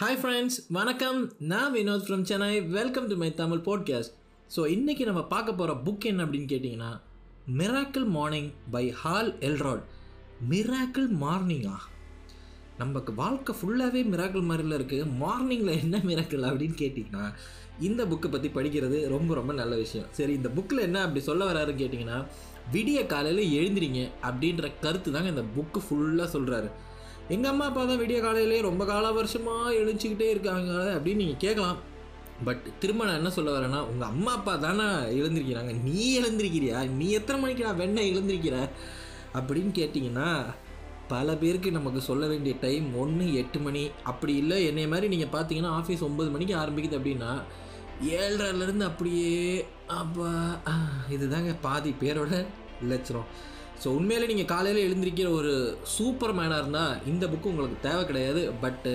Hi friends வணக்கம். நான் Vinod from Chennai welcome to my Tamil podcast so இன்றைக்கி நம்ம பார்க்க போகிற புக் என்ன அப்படின்னு கேட்டிங்கன்னா miracle morning by Hal Elrod miracle மார்னிங்கா நமக்கு வாழ்க்கை ஃபுல்லாகவே மிராக்கிள் மாதிரில இருக்குது மார்னிங்கில் என்ன மிராக்கிள் அப்படின்னு கேட்டிங்கன்னா இந்த புக்கை பற்றி படிக்கிறது ரொம்ப ரொம்ப நல்ல விஷயம். சரி இந்த புக்கில் என்ன அப்படி சொல்ல வராருன்னு கேட்டிங்கன்னா விடிய காலையில் எழுந்திரிங்க அப்படின்ற கருத்து தாங்க இந்த புக்கு ஃபுல்லாக சொல்கிறாரு எங்கள் அம்மா அப்பா தான் விடிய காலையிலே ரொம்ப கால வருஷமாக எழுச்சிக்கிட்டே இருக்காங்க அப்படின்னு நீங்கள் கேட்கலாம் பட் திரும்ப நான் என்ன சொல்ல வரேன்னா உங்கள் அம்மா அப்பா தானே எழுந்திருக்கிறாங்க. நீ எழுந்திருக்கிறியா? நீ எத்தனை மணிக்கு நான் வெண்ணை எழுந்திருக்கிற? அப்படின்னு கேட்டிங்கன்னா பல பேருக்கு நமக்கு சொல்ல வேண்டிய டைம் ஒன்று எட்டு மணி. அப்படி இல்லை என்னைய மாதிரி நீங்கள் பார்த்தீங்கன்னா ஆஃபீஸ் ஒம்பது மணிக்கு ஆரம்பிக்குது அப்படின்னா ஏழரைலேருந்து அப்படியே அப்பா இதுதாங்க பாதி பேரோட லட்சணம். ஸோ உண்மையிலே நீங்கள் காலையில் எழுந்திருக்கிற ஒரு சூப்பர் மேனாக இருந்தால் இந்த புக்கு உங்களுக்கு தேவை கிடையாது. பட்டு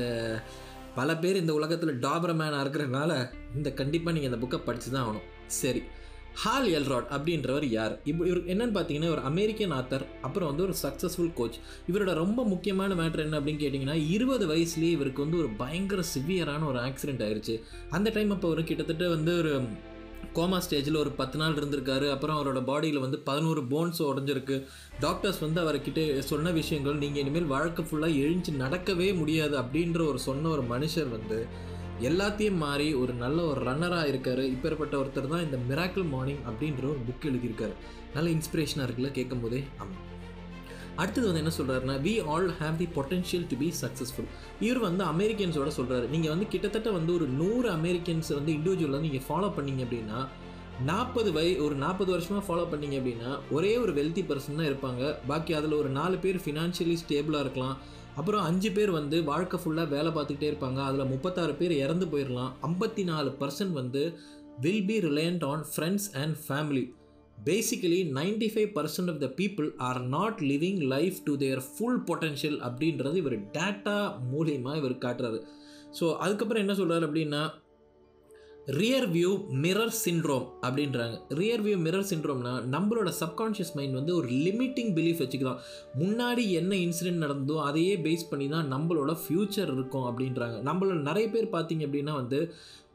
பல பேர் இந்த உலகத்தில் டாபர் மேனாக இருக்கிறதுனால இந்த கண்டிப்பாக நீங்கள் இந்த புக்கை படித்து தான் ஆகணும். சரி. ஹால் எல்ராட் அப்படின்றவர் யார்? இப்போ இவர் என்னன்னு பார்த்தீங்கன்னா ஒரு அமெரிக்கன் ஆத்தர் அப்புறம் வந்து ஒரு சக்ஸஸ்ஃபுல் கோச் இவரோட ரொம்ப முக்கியமான மேட்ரு என்ன அப்படின்னு கேட்டிங்கன்னா இருபது வயசுலேயே இவருக்கு வந்து ஒரு பயங்கர சிவியரான ஒரு ஆக்சிடென்ட் ஆயிடுச்சு அந்த டைம் அப்போ ஒரு கிட்டத்தட்ட வந்து ஒரு கோமா ஸ்டேஜில் ஒரு பத்து நாள் இருந்திருக்காரு. அப்புறம் அவரோட பாடியில் வந்து பதினோரு போன்ஸ் உடஞ்சிருக்கு. டாக்டர்ஸ் வந்து அவர்கிட்ட சொன்ன விஷயங்கள் நீங்கள் இனிமேல் வழக்கு ஃபுல்லாக எழுந்து நடக்கவே முடியாது அப்படின்ற ஒரு சொன்ன ஒரு மனுஷர் வந்து எல்லாத்தையும் மாறி ஒரு நல்ல ஒரு ரன்னராக இருக்கார். இப்பேற்பட்ட ஒருத்தர் தான் இந்த மிராக்கிள் மார்னிங் அப்படின்ற ஒரு புக் எழுதியிருக்காரு. நல்ல இன்ஸ்பிரேஷனாக இருக்குல்ல கேட்கும் போதே ஆமாம் அடுத்தது வந்து என்ன சொல்கிறாருன்னா we all have the potential to be successful இவர் வந்து அமெரிக்கன்ஸோட சொல்கிறாரு நீங்கள் வந்து கிட்டத்தட்ட வந்து ஒரு நூறு அமெரிக்கன்ஸ் வந்து இண்டிவிஜுவலாக நீங்கள் ஃபாலோ பண்ணீங்க அப்படின்னா நாற்பது வய ஒரு நாற்பது வருஷமாக ஃபாலோ பண்ணீங்க அப்படின்னா ஒரே ஒரு வெல்த்தி பர்சன் தான் இருப்பாங்க. பாக்கி அதில் ஒரு நாலு பேர் ஃபினான்ஷியலி ஸ்டேபிளாக இருக்கலாம். அப்புறம் அஞ்சு பேர் வந்து வாழ்க்கை ஃபுல்லாக வேலை பார்த்துக்கிட்டே இருப்பாங்க. அதில் முப்பத்தாறு பேர் இறந்து போயிடலாம் ஐம்பத்தி நாலு பர்சன்ட் வந்து will be reliant on friends and family basically ninety five percent of the people are not living life to their full potential அப்படின்றது இவர் டேட்டா மூலியமாக இவர் காட்டுறாரு. ஸோ அதுக்கப்புறம் என்ன சொல்கிறார் அப்படின்னா ரியர் வியூ மிரர் சின்ட்ரோம் அப்படின்றாங்க. ரியர் வியூ மிரர் சின்ட்ரோம்னா நம்மளோட சப்கான்ஷியஸ் மைண்ட் வந்து ஒரு லிமிட்டிங் பிலீஃப் வச்சுக்கலாம் முன்னாடி என்ன இன்சிடென்ட் நடந்ததோ அதையே பேஸ் பண்ணி தான் நம்மளோட ஃப்யூச்சர் இருக்கும் அப்படின்றாங்க. நம்மளோட நிறைய பேர் பார்த்தீங்க அப்படின்னா வந்து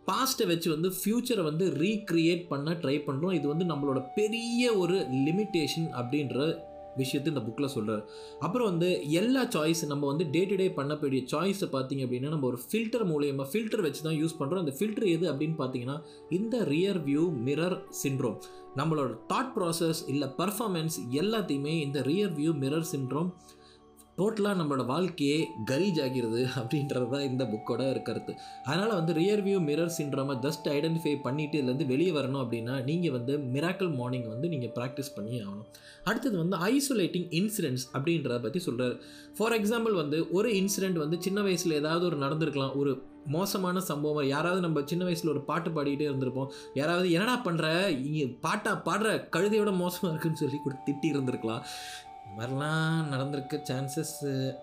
பாஸ்ட்டை வச்சு வந்து ஃப்யூச்சரை வந்து ரீக்ரியேட் பண்ண ட்ரை பண்ணுறோம் இது வந்து நம்மளோட பெரிய ஒரு லிமிட்டேஷன் அப்படின்ற விஷயத்தை இந்த புக்கில் சொல்கிறார் அப்புறம் வந்து எல்லா சாய்ஸ் நம்ம வந்து டே டு டே பண்ணக்கூடிய சாய்ஸை பார்த்தீங்க அப்படின்னா நம்ம ஒரு ஃபில்டர் மூலியமாக ஃபில்டர் வச்சு தான் யூஸ் பண்ணுறோம் அந்த ஃபில்டர் எது அப்படின்னு பார்த்தீங்கன்னா இந்த ரியர் வியூ மிரர் சின்ரோம் நம்மளோட தாட் ப்ராசஸ் இல்லை பர்ஃபார்மன்ஸ் எல்லாத்தையுமே இந்த ரியர் வியூ மிரர் சின்ரோம் டோட்டலாக நம்மளோட வாழ்க்கையே கரீஜ் ஆகிறது அப்படின்றது தான் இந்த புக்கோட கருத்து. அதனால் வந்து ரியர் வியூ மிரர் சின்ட்ரோமை ஜஸ்ட் ஐடென்டிஃபை பண்ணிவிட்டு இதுலேருந்து வெளியே வரணும் அப்படின்னா நீங்கள் வந்து மிராக்கல் மார்னிங் வந்து நீங்கள் ப்ராக்டிஸ் பண்ணி ஆகணும். அடுத்தது வந்து ஐசோலேட்டிங் இன்சிடென்ட்ஸ் அப்படின்றத பற்றி சொல்கிறார் ஃபார் எக்ஸாம்பிள் வந்து ஒரு இன்சிடென்ட் வந்து சின்ன வயசில் ஏதாவது ஒரு நடந்திருக்கலாம். ஒரு மோசமான சம்பவம் யாராவது நம்ம சின்ன வயசில் ஒரு பாட்டு பாடிக்கிட்டே இருந்திருப்போம். யாராவது என்னடா பண்ணுற இங்கே பாட்டா பாடுற கழுதையோட மோசமாக இருக்குன்னு சொல்லி கூட திட்டி இருந்திருக்கலாம் மாதிரிலாம் நடந்திருக்க சான்சஸ்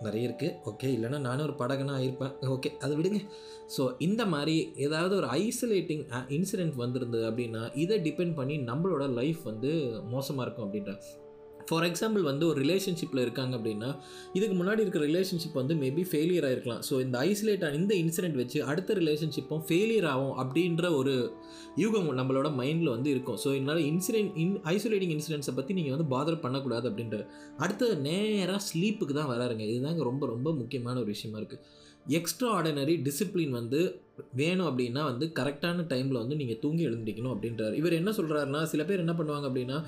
நிறைய இருக்குது ஓகே இல்லைன்னா நானும் ஒரு படகனாக ஆயிருப்பேன். ஓகே அதை விடுங்க. ஸோ இந்த மாதிரி ஏதாவது ஒரு ஐசோலேட்டிங் இன்சிடெண்ட் வந்திருந்தது அப்படின்னா இதை டிபெண்ட் பண்ணி நம்மளோட லைஃப் வந்து மோசமாக இருக்கும் அப்படின்ற ஃபார் எக்ஸாம்பிள் வந்து ஒரு ரிலேஷன்ஷிப்பில் இருக்காங்க அப்படின்னா இதுக்கு முன்னாடி இருக்கிற ரிலேஷன்ஷிப் வந்து மேபி ஃபெயிலியர் ஆகிருக்கலாம் ஸோ இந்த ஐசோலேட் இந்த இன்சிடென்ட் வச்சு அடுத்த ரிலேஷன்ஷிப்பும் ஃபெயிலியர் ஆகும் அப்படின்ற ஒரு யூகம் நம்மளோட மைண்டில் வந்து இருக்கும். ஸோ இதனால் இன்சிடென்ட் இன் ஐசோலேட்டிங் இன்சிடென்ட்ஸை பற்றி நீங்கள் வந்து பாதர் பண்ணக்கூடாது அப்படின்ற அடுத்த நேராக ஸ்லீப்புக்கு தான் வராருங்க. இதுதாங்க ரொம்ப ரொம்ப முக்கியமான ஒரு விஷயமா இருக்குது எக்ஸ்ட்ரா ஆர்டினரி டிசிப்ளின் வந்து வேணும் அப்படின்னா வந்து கரெக்டான டைமில் வந்து நீங்கள் தூங்கி எழுந்திரிக்கணும் அப்படின்றார். இவர் என்ன சொல்கிறாருன்னா சில பேர் என்ன பண்ணுவாங்க அப்படின்னா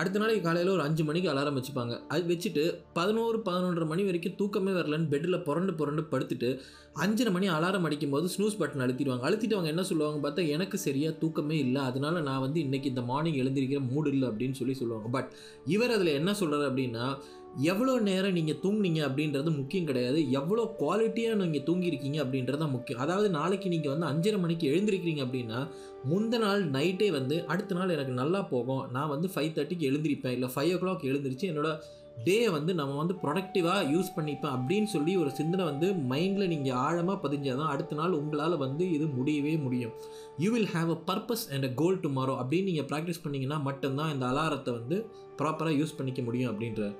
அடுத்த நாளைக்கு காலையில் ஒரு அஞ்சு மணிக்கு அலாரம் வச்சுப்பாங்க. அது வச்சுட்டு பதினோரு பதினொன்றரை மணி வரைக்கும் தூக்கமே வரலன்னு பெட்டில் புரண்டு புரண்டு படுத்துட்டு அஞ்சரை மணி அலாரம் அடிக்கும் போது ஸ்னூஸ் பட்டன் அழுத்திடுவாங்க. அழுத்திட்டு அவங்க என்ன சொல்லுவாங்க பார்த்தா எனக்கு சரியாக தூக்கமே இல்லை. அதனால நான் வந்து இன்றைக்கி இந்த மார்னிங் எழுந்திருக்கிற மூடு இல்லை அப்படின்னு சொல்லி சொல்லுவாங்க. பட் இவர் அதில் என்ன சொல்கிறார் அப்படின்னா எவ்வளோ நேரம் நீங்கள் தூங்குனீங்க அப்படின்றது முக்கியம் கிடையாது. எவ்வளோ குவாலிட்டியாக நீங்கள் தூங்கியிருக்கீங்க அப்படின்றது தான் முக்கியம். அதாவது நாளைக்கு நீங்கள் வந்து அஞ்சரை மணிக்கு எழுந்திருக்கிறீங்க அப்படின்னா முந்த நாள் நைட்டே வந்து அடுத்த நாள் எனக்கு நல்லா போகும். நான் வந்து ஃபைவ் தேர்ட்டிக்கு எழுந்திருப்பேன். இல்லை ஃபைவ் ஓ கிளாக் எழுந்திரிச்சு என்னோட டே வந்து நம்ம வந்து ப்ரொடக்டிவாக யூஸ் பண்ணிப்பேன் அப்படின்னு சொல்லி ஒரு சிந்தனை வந்து மைண்டில் நீங்கள் ஆழமாக பதிஞ்சால் தான் அடுத்த நாள் உங்களால் வந்து இது முடியவே முடியும். You will have a purpose and a goal tomorrow அப்படின்னு நீங்கள் ப்ராக்டிஸ் பண்ணிங்கன்னா மட்டும்தான் இந்த அலாரத்தை வந்து ப்ராப்பராக யூஸ் பண்ணிக்க முடியும் அப்படின்ற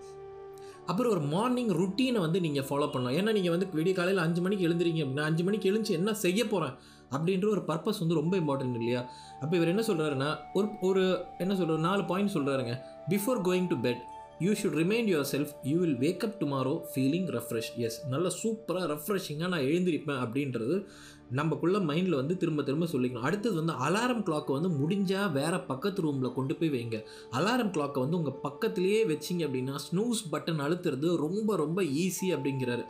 அப்புறம் ஒரு மார்னிங் ருட்டீனை வந்து நீங்கள் ஃபாலோ பண்ணலாம் ஏன்னா நீங்கள் வந்து விடிய காலையில் அஞ்சு மணிக்கு எழுந்துறீங்க அப்படின்னா அஞ்சு மணிக்கு எழுந்து என்ன செய்ய போகிறேன் அப்படின்ற ஒரு பர்பஸ் வந்து ரொம்ப இம்பார்ட்டன்ட் இல்லையா? அப்போ இவர் என்ன சொல்கிறாருன்னா ஒரு ஒரு என்ன சொல்கிறார் நாலு பாயிண்ட் சொல்கிறாருங்க before going to bed you should remind yourself you will wake up tomorrow feeling refresh yes நல்ல சூப்பராக ரெஃப்ரெஷிங்காக நான் எழுந்திருப்பேன் அப்படின்றது நம்மக்குள்ள மைண்டில் வந்து திரும்ப திரும்ப சொல்லிக்கணும். அடுத்தது வந்து அலாரம் கிளாக்கை வந்து முடிஞ்சால் வேறு பக்கத்து ரூமில் கொண்டு போய் வைங்க. அலாரம் கிளாக்கை வந்து உங்கள் பக்கத்துலேயே வச்சிங்க அப்படின்னா ஸ்னூஸ் பட்டன் அழுத்துறது ரொம்ப ரொம்ப ஈஸி அப்படிங்கிறாரு.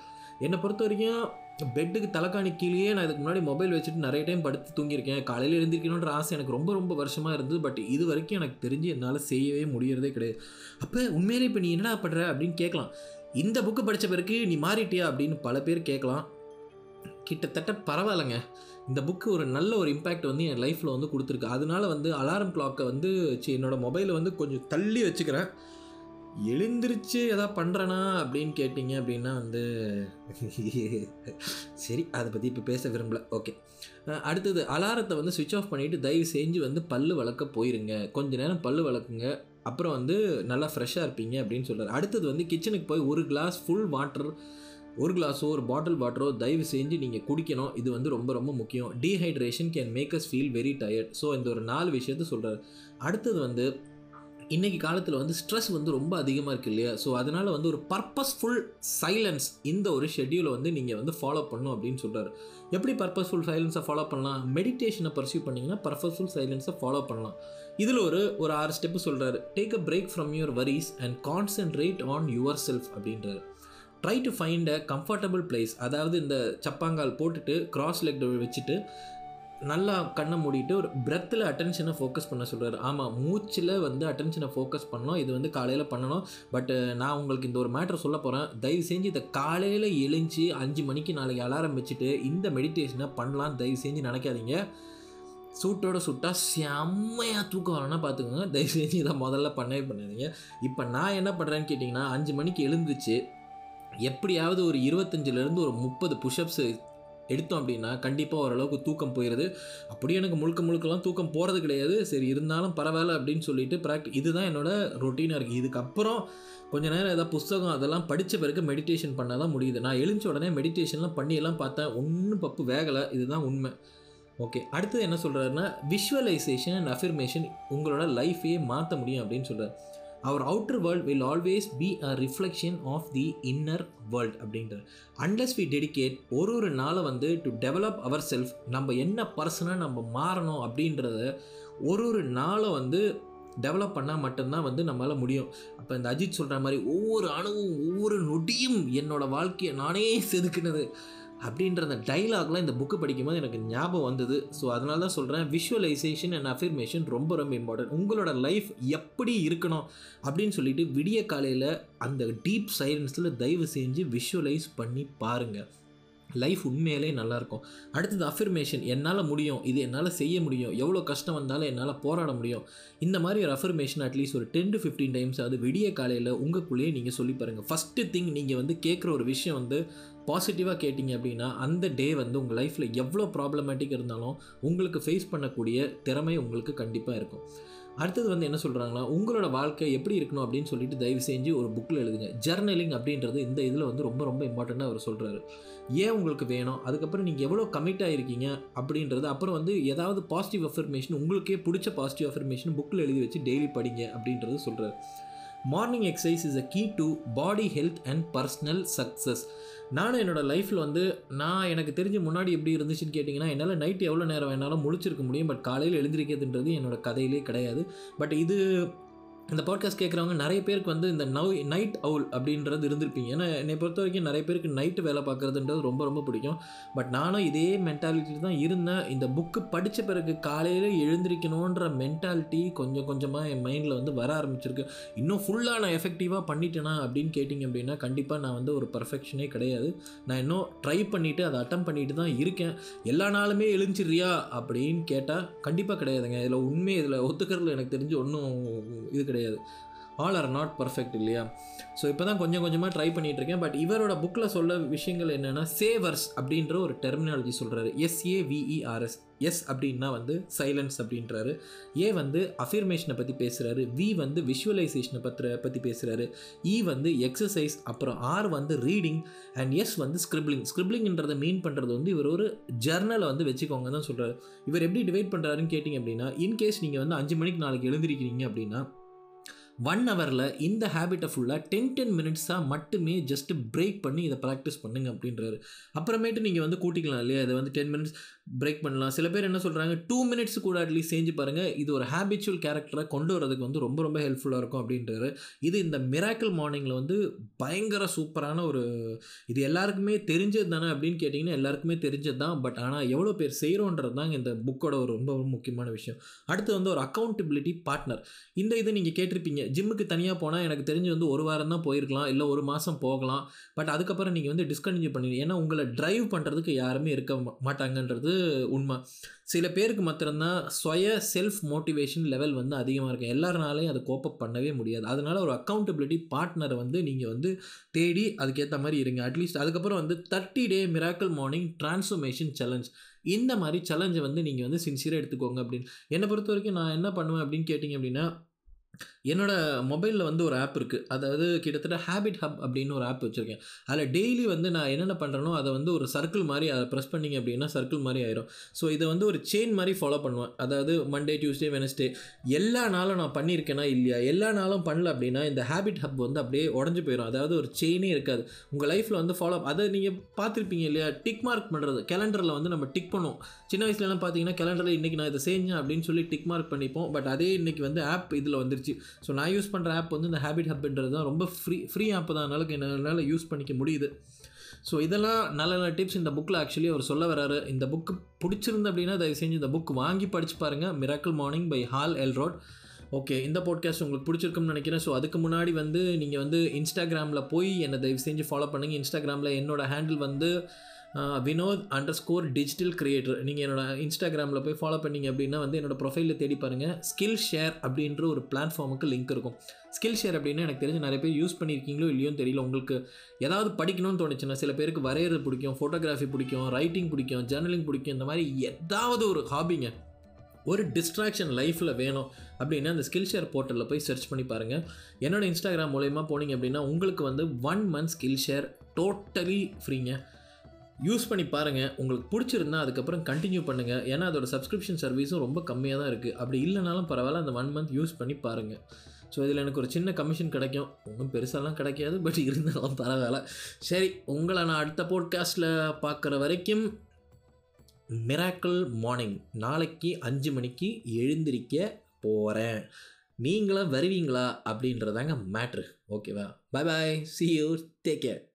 என்னை பொறுத்த வரைக்கும் பெட்டுக்கு தலைக்காணி கீழேயே நான் இதுக்கு முன்னாடி மொபைல் வச்சுட்டு நிறைய டைம் படுத்து தூங்கியிருக்கேன். காலையில் எழுந்திருக்கணுன்ற ஆசை எனக்கு ரொம்ப ரொம்ப வருஷமாக இருந்தது. பட் இது வரைக்கும் எனக்கு தெரிஞ்சு என்னால் செய்யவே முடியறதே கிடையாது. அப்போ உண்மையிலே இப்போ நீ என்னடா பண்ணுற அப்படின்னு கேட்கலாம். இந்த புக்கு படித்த பிறகு நீ மாறிட்டியா அப்படின்னு பல பேர் கேட்கலாம். கிட்டத்தட்ட பரவாயில்லைங்க. இந்த புக்கு ஒரு நல்ல ஒரு இம்பேக்ட் வந்து என் லைஃப்பில் வந்து கொடுத்துருக்கு. அதனால வந்து அலாரம் கிளாக்கை வந்து சி என்னோடய மொபைலை வந்து கொஞ்சம் தள்ளி வச்சுக்கிறேன். எழுந்திருச்சு எதாவது பண்ணுறேனா அப்படின்னு கேட்டிங்க அப்படின்னா வந்து சரி அதை பற்றி இப்போ பேச விரும்பல. ஓகே அடுத்தது அலாரத்தை வந்து சுவிட்ச் ஆஃப் பண்ணிவிட்டு தயவு செஞ்சு வந்து பல்லு வளர்க்க போயிருங்க. கொஞ்ச நேரம் பல்லு வளர்க்குங்க. அப்புறம் வந்து நல்லா ஃப்ரெஷ்ஷாக இருப்பீங்க அப்படின்னு சொல்கிறார் அடுத்தது வந்து கிச்சனுக்கு போய் ஒரு கிளாஸ் ஃபுல் வாட்டர் ஒரு கிளாஸோ ஒரு பாட்டில் வாட்டரோ தயவு செஞ்சு நீங்கள் குடிக்கணும். இது வந்து ரொம்ப ரொம்ப முக்கியம். Dehydration can make us feel very tired so இந்த ஒரு நாலு விஷயத்த சொல்கிறார் அடுத்தது வந்து இன்றைக்கி காலத்தில் வந்து ஸ்ட்ரெஸ் வந்து ரொம்ப அதிகமாக இருக்குது இல்லையா? ஸோ அதனால் வந்து ஒரு பர்பஸ்ஃபுல் சைலன்ஸ் இந்த ஒரு ஷெட்யூலை வந்து நீங்கள் வந்து ஃபாலோ பண்ணும் அப்படின்னு சொல்கிறார் எப்படி பர்பஸ்ஃபுல் சைலன்ஸை ஃபாலோ பண்ணலாம்? மெடிடேஷனை பர்சியூ பண்ணிங்கன்னா பர்பஸ்ஃபுல் சைலன்ஸை ஃபாலோ பண்ணலாம். இதில் ஒரு ஒரு ஆறு ஸ்டெப்பு சொல்கிறாரு take a break from your worries and concentrate on yourself அப்படின்றாரு. Try to find a comfortable place அதாவது இந்த சப்பாங்கால் போட்டுட்டு கிராஸ் லெக் வச்சுட்டு நல்லா கண்ணை மூடிட்டு ஒரு பிரெத்தில் அட்டென்ஷனை ஃபோக்கஸ் பண்ண சொல்கிறார் ஆமாம் மூச்சில் வந்து அட்டென்ஷனை ஃபோக்கஸ் பண்ணோம் இது வந்து காலையில் பண்ணணும். பட் நான் உங்களுக்கு இந்த ஒரு மேட்ரு சொல்ல போகிறேன் தயவு செஞ்சு இதை காலையில் எழுஞ்சி அஞ்சு மணிக்கு நாளைக்கு அலாரம் வச்சுட்டு இந்த மெடிடேஷனை பண்ணலாம் தயவு செஞ்சு நினைக்காதீங்க. சூட்டோட சுட்டா செம்மையாக தூக்கம் வரணும்னா பார்த்துக்கோங்க. தயவு செஞ்சு இதை முதல்ல பண்ணவே பண்ணாதீங்க. இப்போ நான் என்ன பண்ணுறேன்னு கேட்டிங்கன்னா அஞ்சு மணிக்கு எழுந்துச்சு எப்படியாவது ஒரு இருபத்தஞ்சிலேருந்து ஒரு முப்பது புஷ்அப்ஸு எடுத்தோம் அப்படின்னா கண்டிப்பாக ஓரளவுக்கு தூக்கம் போயிடுது அப்படியே எனக்கு முழுக்க முழுக்கெல்லாம் தூக்கம் போகிறது கிடையாது. சரி இருந்தாலும் பரவாயில்ல அப்படின்னு சொல்லிட்டு ப்ராக்டி இதுதான் என்னோடய ரொட்டீனாக இருக்குது இதுக்கப்புறம் கொஞ்ச நேரம் ஏதாவது புஸ்தகம் அதெல்லாம் படித்த பிறகு மெடிடேஷன் பண்ணால் தான் முடியுது. நான் எழுந்த உடனே மெடிடேஷன்லாம் பண்ணியெல்லாம் பார்த்தேன். ஒன்றும் பப்பு வேகலை. இதுதான் உண்மை. ஓகே அடுத்தது என்ன சொல்கிறாருன்னா விஷுவலைசேஷன் அண்ட் அஃபிர்மேஷன் உங்களோட லைஃபையே மாற்ற முடியும் அப்படின்னு சொல்கிறார் அவர் outer world will always be a reflection of the inner world அப்படின்றார். அன்லஸ் வி டெடிகேட் ஒரு ஒரு நாளை வந்து டு டெவலப் அவர் செல்ஃப் நம்ம என்ன பர்சனாக நம்ம மாறணும் அப்படின்றத ஒரு ஒரு நாளை வந்து டெவலப் பண்ணால் மட்டும்தான் வந்து நம்மளால் முடியும். அப்போ இந்த அஜித் சொல்கிற மாதிரி ஒவ்வொரு அணுவும் ஒவ்வொரு நொடியும் என்னோடய வாழ்க்கையை நானே செதுக்கினது. அப்படின்ற அந்த டைலாக்லாம் இந்த புக்கு படிக்கும்போது எனக்கு ஞாபகம் வந்தது. ஸோ அதனால தான் சொல்கிறேன் விஷுவலைசேஷன் அண்ட் அஃபிர்மேஷன் ரொம்ப ரொம்ப இம்பார்ட்டன்ட் உங்களோட லைஃப் எப்படி இருக்கணும் அப்படின்னு சொல்லிட்டு விடிய காலையில் அந்த டீப் சைலன்ஸில் தயவு செஞ்சு விஷுவலைஸ் பண்ணி பாருங்கள் லைஃப் உண்மையிலே நல்லாயிருக்கும். அடுத்தது அஃபர்மேஷன் என்னால் முடியும். இது என்னால் செய்ய முடியும். எவ்வளோ கஷ்டம் வந்தாலும் என்னால் போராட முடியும். இந்த மாதிரி ஒரு அஃபர்மேஷன் அட்லீஸ்ட் ஒரு டென் டு ஃபிஃப்டீன் டைம்ஸ் அது விடிய காலையில் உங்களுக்குள்ளேயே நீங்கள் சொல்லி பாருங்கள் ஃபஸ்ட்டு திங் நீங்கள் வந்து கேட்குற ஒரு விஷயம் வந்து பாசிட்டிவாக கேட்டிங்க அப்படின்னா அந்த டே வந்து உங்கள் லைஃப்பில் எவ்வளோ ப்ராப்ளமேட்டிக் இருந்தாலும் உங்களுக்கு ஃபேஸ் பண்ணக்கூடிய திறமை உங்களுக்கு கண்டிப்பாக இருக்கும். அடுத்தது வந்து என்ன சொல்கிறாங்கன்னா உங்களோட வாழ்க்கை எப்படி இருக்கணும் அப்படின்னு சொல்லிட்டு தயவு செஞ்சு ஒரு புக்கில் எழுதுங்க. ஜர்னலிங் அப்படின்றது இந்த இதில் வந்து ரொம்ப ரொம்ப இம்பார்ட்டண்ட்டாக அவர் சொல்கிறாரு ஏன் உங்களுக்கு வேணும்? அதுக்கப்புறம் நீங்கள் எவ்வளோ கமிட் ஆகிருக்கீங்க அப்படின்றது அப்புறம் வந்து ஏதாவது பாசிட்டிவ் அஃபர்மேஷன் உங்களுக்கே பிடிச்ச பாசிட்டிவ் அஃபர்மேஷன் புக்கில் எழுதி வச்சு டெய்லி படிங்க அப்படின்றது சொல்கிறார் morning exercise is a key to body health and personal success நானும் என்னோடய லைஃப்பில் வந்து நான் எனக்கு தெரிஞ்சு முன்னாடி எப்படி இருந்துச்சுன்னு கேட்டிங்கன்னா என்னால் நைட் எவ்வளோ நேரம் வேணாலும் முழிச்சிருக்க முடியும் பட் காலையில் எழுந்திருக்கிறதுன்றது என்னோடய கதையிலே கிடையாது. பட் இது இந்த பாட்காஸ்ட் கேட்குறவங்க நிறைய பேருக்கு வந்து இந்த நவ் நைட் அவுல் அப்படின்றது இருந்திருப்பீங்க. ஏன்னா என்னை பொறுத்த வரைக்கும் நிறைய பேருக்கு நைட்டு வேலை பார்க்குறதுன்றது ரொம்ப ரொம்ப பிடிக்கும். பட் நானும் இதே மென்டாலிட்டி தான் இருந்தேன். இந்த புக்கு படித்த பிறகு காலையில் எழுந்திரிக்கணுன்ற மென்டாலிட்டி கொஞ்சம் கொஞ்சமாக என் மைண்டில் வந்து வர ஆரம்பிச்சிருக்கு. இன்னும் ஃபுல்லாக நான் எஃபெக்டிவாக பண்ணிட்டேனா அப்படின்னு கேட்டிங்க அப்படின்னா கண்டிப்பாக நான் வந்து ஒரு பர்ஃபெக்ஷனே கிடையாது. நான் இன்னும் ட்ரை பண்ணிவிட்டு அதை அட்டம் பண்ணிட்டு தான் இருக்கேன். எல்லா நாளுமே எழுஞ்சிரியா அப்படின்னு கேட்டால் கண்டிப்பாக கிடையாதுங்க. இதில் உண்மை இதில் ஒத்துக்கிறதுல எனக்கு தெரிஞ்சு ஒன்றும் இது கிடையாது. ஆல் ஆர் நாட் பர்ஃபெக்ட் இல்லையா? ஸோ இப்போ தான் கொஞ்சம் கொஞ்சமாக ட்ரை பண்ணிகிட்டு இருக்கேன் பட் இவரோட புக்கில் சொல்ல விஷயங்கள் என்னென்னா சேவர்ஸ் அப்படின்ற ஒரு டெர்மினாலஜி சொல்கிறாரு எஸ்ஏவிஇஆர்எஸ் எஸ் அப்படின்னா வந்து சைலன்ஸ் அப்படின்றாரு. ஏ வந்து அஃபிர்மேஷனை பற்றி பேசுகிறாரு வி வந்து விஷுவலைசேஷனை பற்றி பற்றி பேசுகிறாரு இ e வந்து எக்ஸசைஸ் அப்புறம் ஆர் வந்து ரீடிங் அண்ட் எஸ் வந்து ஸ்கிரிப்ளிங் ஸ்கிரிப்ளிங்ன்றதை மீன் பண்ணுறது வந்து இவர் ஒரு ஜர்னலை வந்து வச்சுக்கோங்க தான் சொல்கிறாரு இவர் எப்படி டிவைட் பண்ணுறாருன்னு கேட்டிங்க அப்படின்னா இன்கேஸ் நீங்கள் வந்து அஞ்சு மணிக்கு நாளைக்கு எழுந்திருக்கிறீங்க அப்படின்னா ஒன் ஹவரில் இந்த ஹேபிட்டை ஃபுல்லாக டென் டென் மினிட்ஸாக மட்டுமே ஜஸ்ட் பிரேக் பண்ணி இதை ப்ராக்டிஸ் பண்ணுங்க அப்படின்றாரு. அப்புறமேட்டு நீங்கள் வந்து கூட்டிக்கலாம் இல்லையா? இதை வந்து டென் மினிட்ஸ் பிரேக் பண்ணலாம். சில பேர் என்ன சொல்கிறாங்க டூ மினிட்ஸ் கூட அட்லீஸ்ட் செஞ்சு பாருங்கள் இது ஒரு ஹேபிச்சுவல் கேரக்டரை கொண்டு வரதுக்கு வந்து ரொம்ப ரொம்ப ஹெல்ப்ஃபுல்லாக இருக்கும் அப்படின்றாரு. இது இந்த மிராக்கிள் மார்னிங்கில் வந்து பயங்கர சூப்பரான ஒரு இது எல்லாருக்குமே தெரிஞ்சது தானே அப்படின்னு கேட்டிங்கன்னா எல்லாருக்குமே தெரிஞ்சது தான். பட் ஆனால் எவ்வளோ பேர் செய்கிறோன்றது தாங்க இந்த புக்கோட ஒரு ரொம்ப ரொம்ப முக்கியமான விஷயம். அடுத்து வந்து ஒரு அக்கௌண்டபிலிட்டி பார்ட்னர் இந்த இது நீங்கள் கேட்டிருப்பீங்க ஜிம்முக்கு தனியாக போனால் எனக்கு தெரிஞ்சு வந்து ஒரு வாரம் தான் போயிருக்கலாம் இல்லை ஒரு மாதம் போகலாம். பட் அதுக்கப்புறம் நீங்கள் வந்து டிஸ்கண்டினியூ பண்ணிடு ஏன்னா உங்களை ட்ரைவ் பண்ணுறதுக்கு யாருமே இருக்க மாட்டாங்கன்றது உண்மை. சில பேருக்கு மாத்திரம்தான் சுய செல்ஃப் மோட்டிவேஷன் லெவல் வந்து அதிகமாக இருக்கும். எல்லாருனாலையும் அதை கோப்பப் பண்ணவே முடியாது. அதனால் ஒரு அக்கௌண்டபிலிட்டி பார்ட்னரை வந்து நீங்கள் வந்து தேடி அதுக்கேற்ற மாதிரி இருங்க. அட்லீஸ்ட் அதுக்கப்புறம் வந்து thirty day miracle morning transformation challenge இந்த மாதிரி சேலஞ்சை வந்து நீங்கள் வந்து சின்சியராக எடுத்துக்கோங்க அப்படின்னு. என்னை பொறுத்த வரைக்கும் நான் என்ன பண்ணுவேன் அப்படின்னு கேட்டிங்க அப்படின்னா என்னோடய மொபைலில் வந்து ஒரு ஆப் இருக்குது அதாவது கிட்டத்தட்ட ஹேபிட் ஹப் அப்படின்னு ஒரு ஆப் வச்சுருக்கேன். அதில் டெய்லி வந்து நான் என்னென்ன பண்ணுறேனோ அதை வந்து ஒரு சர்க்கிள் மாதிரி அதை ப்ரெஸ் பண்ணிங்க அப்படின்னா சர்க்கிள் மாதிரி ஆயிரும். ஸோ இதை வந்து ஒரு செயின் மாதிரி ஃபாலோ பண்ணுவேன். அதாவது மண்டே டியூஸ்டே வெனஸ்டே எல்லா நாளும் நான் பண்ணியிருக்கேனா இல்லையா? எல்லா நாளும் பண்ணல அப்படின்னா இந்த ஹேபிட் ஹப் வந்து அப்படியே உடஞ்சி போயிடும் அதாவது ஒரு செயினே இருக்காது. உங்கள் லைஃப்பில் வந்து ஃபாலோ அதை நீங்கள் பார்த்துருப்பீங்க இல்லையா? டிக் மார்க் பண்ணுறது கேலண்டரில் வந்து நம்ம டிக் பண்ணுவோம். சின்ன வயசுலலாம் பார்த்தீங்கன்னா கேலண்டரில் இன்றைக்கி நான் இதை செஞ்சேன் அப்படின்னு சொல்லி டிக் மார்க் பண்ணிப்போம். பட் அதே இன்றைக்கி வந்து ஆப் இதில் வந்து வந்துருச்சு. ஸோ நான் யூஸ் பண்ணுற ஆப் வந்து இந்த ஹேபிட் ஹப்ன்றது தான். ரொம்ப ஃப்ரீ ஃப்ரீ ஆப் தான் அதனால என்னால் யூஸ் பண்ணிக்க முடியுது. ஸோ இதெல்லாம் நல்ல நல்ல டிப்ஸ் இந்த புக்கில் ஆக்சுவலி அவர் சொல்ல வராரு. இந்த புக்கு பிடிச்சிருந்து அப்படின்னா தயவு செஞ்சு இந்த புக் வாங்கி படித்து பாருங்கள் miracle morning by Hal Elrod okay இந்த பாட்காஸ்ட் உங்களுக்கு பிடிச்சிருக்கும்னு நினைக்கிறேன். ஸோ அதுக்கு முன்னாடி வந்து நீங்கள் வந்து இன்ஸ்டாகிராமில் போய் என்னை தயவு செஞ்சு ஃபாலோ பண்ணுங்கள் இன்ஸ்டாகிராமில் என்னோடய ஹேண்டில் வந்து Vinod underscore digital creator நீங்கள் என்னோடய இன்ஸ்டாகிராமில் போய் ஃபாலோ பண்ணிங்க அப்படின்னா வந்து என்னோடய ப்ரொஃபைலில் தேடி பாருங்கள் ஸ்கில் ஷேர் அப்படின்ற ஒரு பிளாட்ஃபார்முக்கு லிங்க் இருக்கும். ஸ்கில் ஷேர் அப்படின்னா எனக்கு தெரிஞ்சு நிறைய பேர் யூஸ் பண்ணியிருக்கீங்களோ இல்லையோன்னு தெரியல. உங்களுக்கு ஏதாவது படிக்கணும்னு தோணுச்சுன்னா சில பேருக்கு வரைகிறது பிடிக்கும் ஃபோட்டோகிராஃபி பிடிக்கும் ரைட்டிங் பிடிக்கும் ஜேர்னலிங் பிடிக்கும் இந்த மாதிரி ஏதாவது ஒரு ஹாபிங்க ஒரு டிஸ்ட்ராக்ஷன் லைஃப்பில் வேணும் அப்படின்னா அந்த ஸ்கில் ஷேர் போர்ட்டலில் போய் சர்ச் பண்ணி பாருங்கள் என்னோடய இன்ஸ்டாகிராம் மூலயமா போனீங்க அப்படின்னா உங்களுக்கு வந்து one month skill share totally ஃப்ரீங்க use பண்ணி பாருங்கள் உங்களுக்கு பிடிச்சிருந்தா அதுக்கப்புறம் கண்டினியூ பண்ணுங்கள் ஏன்னா அதோட சப்ஸ்கிரிப்ஷன் சர்வீஸும் ரொம்ப கம்மியாக தான் இருக்குது அப்படி இல்லைனாலும் பரவாயில்ல அந்த ஒன் மந்த் யூஸ் பண்ணி பாருங்கள் ஸோ இதில் எனக்கு ஒரு சின்ன கமிஷன் கிடைக்கும். ஒன்றும் பெருசாலாம் கிடைக்காது பட் இருந்தாலும் பரவாயில்ல. சரி உங்களை நான் அடுத்த போட்காஸ்ட்டில் பார்க்குற வரைக்கும் மிராக்கிள் மார்னிங் நாளைக்கு அஞ்சு மணிக்கு எழுந்திரிக்க போகிறேன் நீங்களும் வருவீங்களா? அப்படின்றதாங்க மேட்ரு ஓகேவா bye bye see you take care